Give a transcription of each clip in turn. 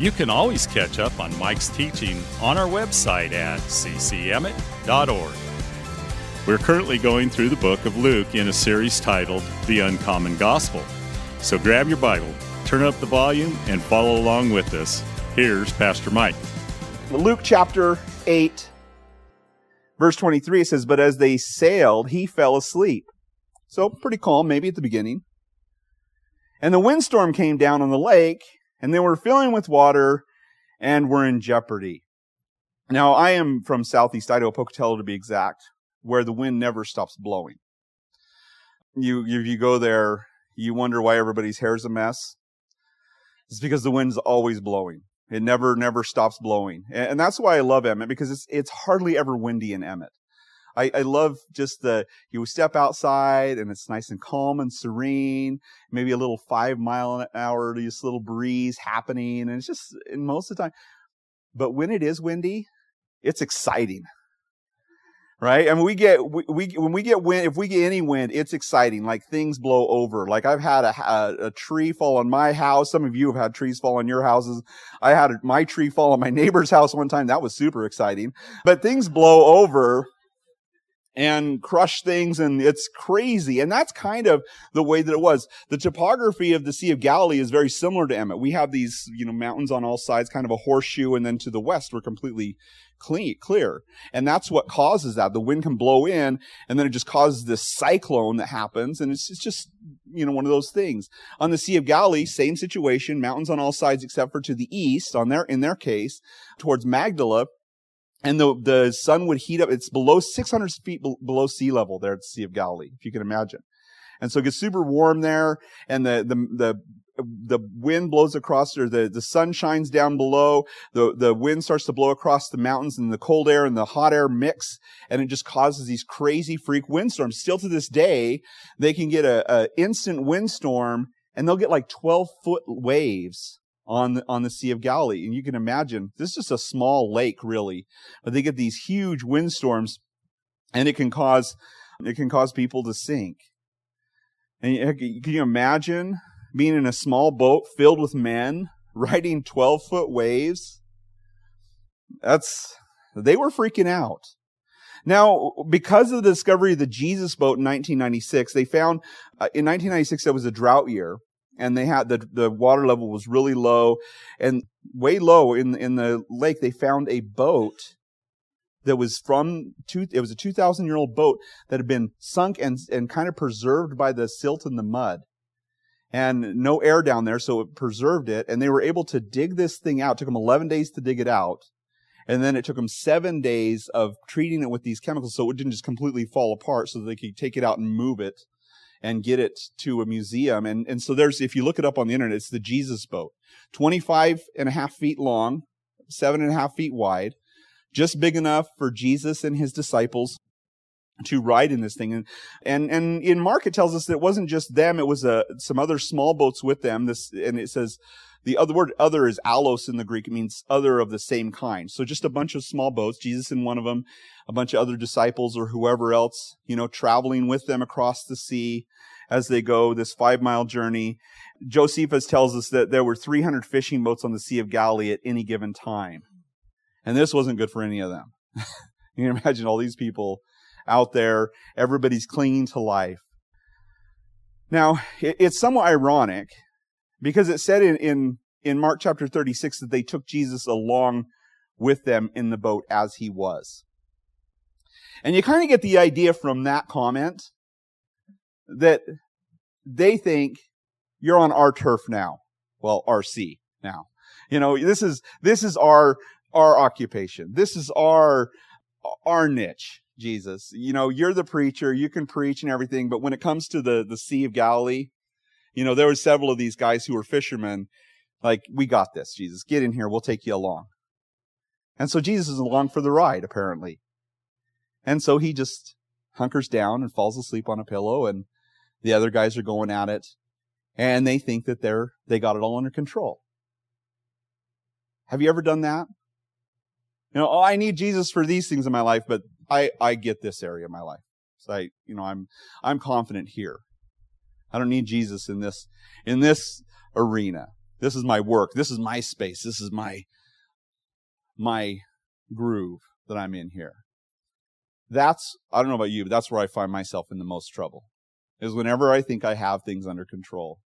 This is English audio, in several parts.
you can always catch up on Mike's teaching on our website at ccemmett.org. We're currently going through the book of Luke in a series titled The Uncommon Gospel. So grab your Bible, turn up the volume, and follow along with us. Here's Pastor Mike. Luke chapter 8, verse 23 says, But as they sailed, he fell asleep. So pretty calm, maybe at the beginning. And the windstorm came down on the lake, and they were filling with water and were in jeopardy. Now, I am from southeast Idaho, Pocatello to be exact, where the wind never stops blowing. You, if you go there, you wonder why everybody's hair is a mess. It's because the wind's always blowing. It never, never stops blowing. And, and that's why I love Emmett, because it's, it's hardly ever windy in Emmett. I, I love just the, you step outside and it's nice and calm and serene, maybe a little five mile an hour, just little breeze happening. And it's just, and most of the time, but when it is windy, it's exciting. Right? I mean, we get, we, we, when we get wind, if we get any wind, it's exciting. Like things blow over. Like I've had a, a, a tree fall on my house. Some of you have had trees fall on your houses. I had my tree fall on my neighbor's house one time. That was super exciting. But things blow over and crush things and it's crazy. And that's kind of the way that it was. The topography of the Sea of Galilee is very similar to Emmett. We have these, you know, mountains on all sides, kind of a horseshoe, and then to the west, we're completely clean, clear. And that's what causes that. The wind can blow in and then it just causes this cyclone that happens. And it's, it's just, you know, one of those things. On the Sea of Galilee, same situation, mountains on all sides except for to the east, on their, in their case, towards Magdala and the the sun would heat up. It's below 600 feet below sea level there at the Sea of Galilee, if you can imagine. And so it gets super warm there, and the the the the wind blows across, or the, the sun shines down below. The, the wind starts to blow across the mountains and the cold air and the hot air mix. And it just causes these crazy freak windstorms. Still to this day, they can get a, a instant windstorm and they'll get like 12 foot waves on the, on the Sea of Galilee. And you can imagine this is just a small lake, really, but they get these huge windstorms, and it can cause it can cause people to sink. And can you imagine being in a small boat filled with men riding 12 foot waves? That's they were freaking out. Now, because of the discovery of the Jesus boat in 1996, they found uh, in 1996 that was a drought year and they had the the water level was really low and way low in in the lake they found a boat that was from two it was a 2000 year old boat that had been sunk and and kind of preserved by the silt and the mud and no air down there so it preserved it and they were able to dig this thing out. It took them 11 days to dig it out and then it took them seven days of treating it with these chemicals so it didn't just completely fall apart so they could take it out and move it and get it to a museum. And, and so there's, if you look it up on the internet, it's the Jesus boat. 25 and a half feet long, seven and a half feet wide, just big enough for Jesus and his disciples to ride in this thing. And, and, and in Mark, it tells us that it wasn't just them, it was uh, some other small boats with them. This, and it says, the other word other is allos in the Greek. It means other of the same kind. So just a bunch of small boats, Jesus in one of them, a bunch of other disciples or whoever else, you know, traveling with them across the sea as they go this five mile journey. Josephus tells us that there were 300 fishing boats on the Sea of Galilee at any given time. And this wasn't good for any of them. you can imagine all these people out there, everybody's clinging to life. Now, it's somewhat ironic because it said in, in, in Mark chapter 36 that they took Jesus along with them in the boat as he was. And you kind of get the idea from that comment that they think you're on our turf now. Well, RC now. You know, this is, this is our, our occupation. This is our, our niche, Jesus. You know, you're the preacher, you can preach and everything, but when it comes to the, the Sea of Galilee, you know, there were several of these guys who were fishermen. Like, we got this, Jesus. Get in here. We'll take you along. And so Jesus is along for the ride, apparently. And so he just hunkers down and falls asleep on a pillow and the other guys are going at it and they think that they're, they got it all under control. Have you ever done that? You know, oh, I need Jesus for these things in my life, but I, I get this area of my life. So I, you know, I'm, I'm confident here. I don't need Jesus in this, in this arena. This is my work. This is my space. This is my, my groove that I'm in here. That's, I don't know about you, but that's where I find myself in the most trouble. Is whenever I think I have things under control.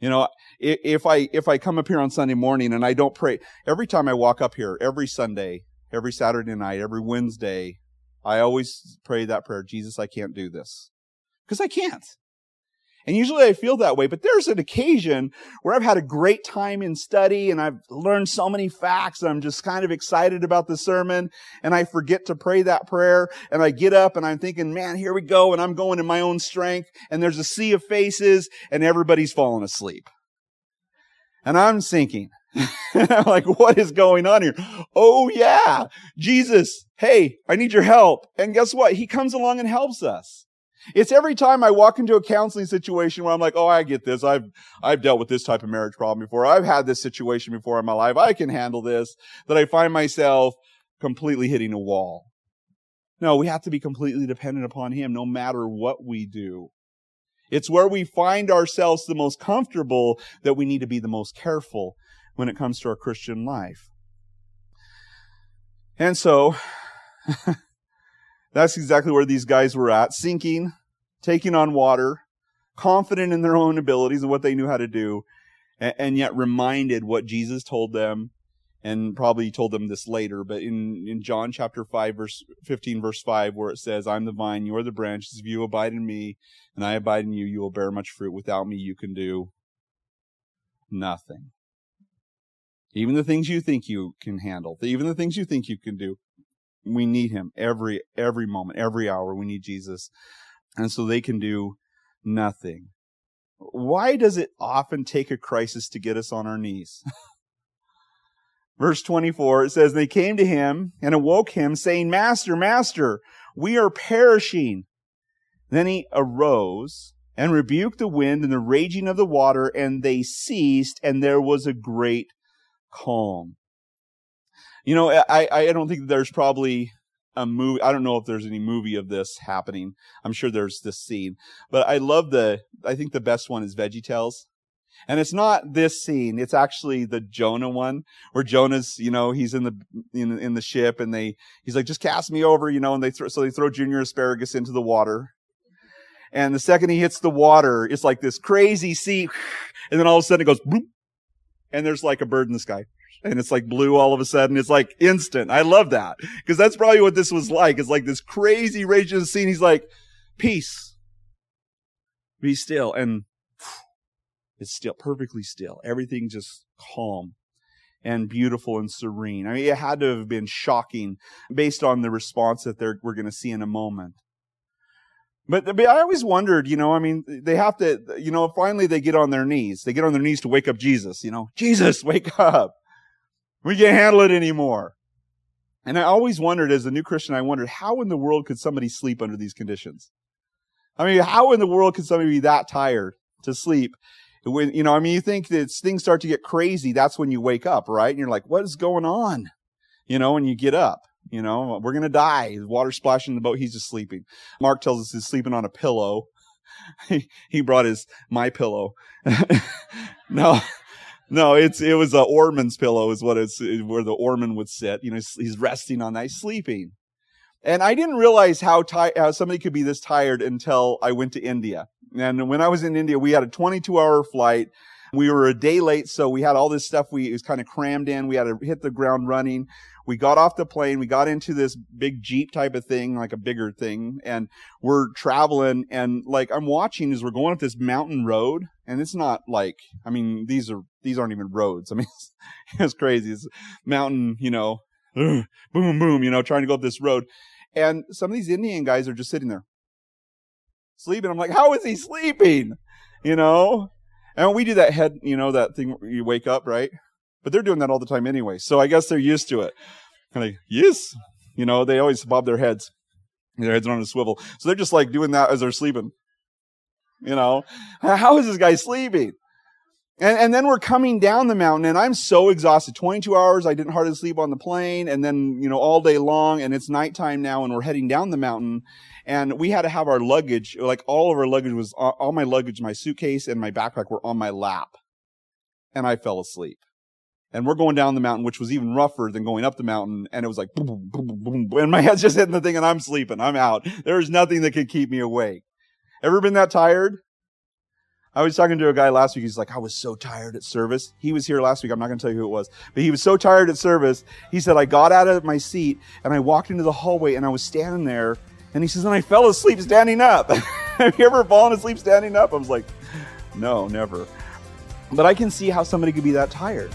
You know, if I, if I come up here on Sunday morning and I don't pray, every time I walk up here, every Sunday, every Saturday night, every Wednesday, I always pray that prayer, Jesus, I can't do this. Because I can't. And usually I feel that way, but there's an occasion where I've had a great time in study and I've learned so many facts I'm just kind of excited about the sermon and I forget to pray that prayer and I get up and I'm thinking, man, here we go and I'm going in my own strength and there's a sea of faces and everybody's falling asleep. And I'm thinking, I'm like, what is going on here? Oh yeah, Jesus, hey, I need your help. And guess what? He comes along and helps us. It's every time I walk into a counseling situation where I'm like, oh, I get this. I've, I've dealt with this type of marriage problem before. I've had this situation before in my life. I can handle this. That I find myself completely hitting a wall. No, we have to be completely dependent upon Him no matter what we do. It's where we find ourselves the most comfortable that we need to be the most careful when it comes to our Christian life. And so, That's exactly where these guys were at, sinking, taking on water, confident in their own abilities and what they knew how to do, and, and yet reminded what Jesus told them, and probably told them this later, but in, in John chapter 5, verse 15, verse 5, where it says, I'm the vine, you are the branches. If you abide in me, and I abide in you, you will bear much fruit. Without me, you can do nothing. Even the things you think you can handle, even the things you think you can do, we need him every every moment, every hour. We need Jesus. And so they can do nothing. Why does it often take a crisis to get us on our knees? Verse 24, it says, They came to him and awoke him, saying, Master, Master, we are perishing. Then he arose and rebuked the wind and the raging of the water, and they ceased, and there was a great calm. You know, I, I don't think there's probably a movie. I don't know if there's any movie of this happening. I'm sure there's this scene, but I love the, I think the best one is Veggie Tales. And it's not this scene. It's actually the Jonah one where Jonah's, you know, he's in the, in, in the ship and they, he's like, just cast me over, you know, and they throw, so they throw Junior Asparagus into the water. And the second he hits the water, it's like this crazy sea. And then all of a sudden it goes, bloop, and there's like a bird in the sky and it's like blue all of a sudden. It's like instant. I love that because that's probably what this was like. It's like this crazy raging scene. He's like, peace, be still. And it's still perfectly still. Everything just calm and beautiful and serene. I mean, it had to have been shocking based on the response that we're going to see in a moment. But, but I always wondered, you know, I mean, they have to, you know, finally they get on their knees. They get on their knees to wake up Jesus, you know, Jesus, wake up. We can't handle it anymore. And I always wondered, as a new Christian, I wondered, how in the world could somebody sleep under these conditions? I mean, how in the world could somebody be that tired to sleep? When, you know, I mean, you think that things start to get crazy, that's when you wake up, right? And you're like, what is going on? You know, and you get up. You know, we're going to die. Water splashing in the boat. He's just sleeping. Mark tells us he's sleeping on a pillow. he brought his, my pillow. no, no, it's it was a oarman's pillow is what it's where the Orman would sit. You know, he's, resting on that, he's sleeping. And I didn't realize how ti- how somebody could be this tired until I went to India. And when I was in India, we had a 22 hour flight. We were a day late, so we had all this stuff. We it was kind of crammed in. We had to hit the ground running. We got off the plane. We got into this big jeep type of thing, like a bigger thing, and we're traveling. And like I'm watching as we're going up this mountain road, and it's not like I mean these are these aren't even roads. I mean it's, it's crazy. It's mountain, you know, boom, boom, you know, trying to go up this road, and some of these Indian guys are just sitting there sleeping. I'm like, how is he sleeping? You know, and we do that head, you know, that thing you wake up, right? But they're doing that all the time anyway. So I guess they're used to it. And like, yes, you know, they always bob their heads. Their heads are on a swivel. So they're just like doing that as they're sleeping. You know, how is this guy sleeping? And, and then we're coming down the mountain and I'm so exhausted. 22 hours. I didn't hardly sleep on the plane and then, you know, all day long and it's nighttime now and we're heading down the mountain and we had to have our luggage, like all of our luggage was, all my luggage, my suitcase and my backpack were on my lap and I fell asleep. And we're going down the mountain, which was even rougher than going up the mountain. And it was like, boom, boom, boom, boom. And my head's just hitting the thing and I'm sleeping. I'm out. There's nothing that could keep me awake. Ever been that tired? I was talking to a guy last week. He's like, I was so tired at service. He was here last week. I'm not going to tell you who it was, but he was so tired at service. He said, I got out of my seat and I walked into the hallway and I was standing there. And he says, and I fell asleep standing up. Have you ever fallen asleep standing up? I was like, no, never. But I can see how somebody could be that tired.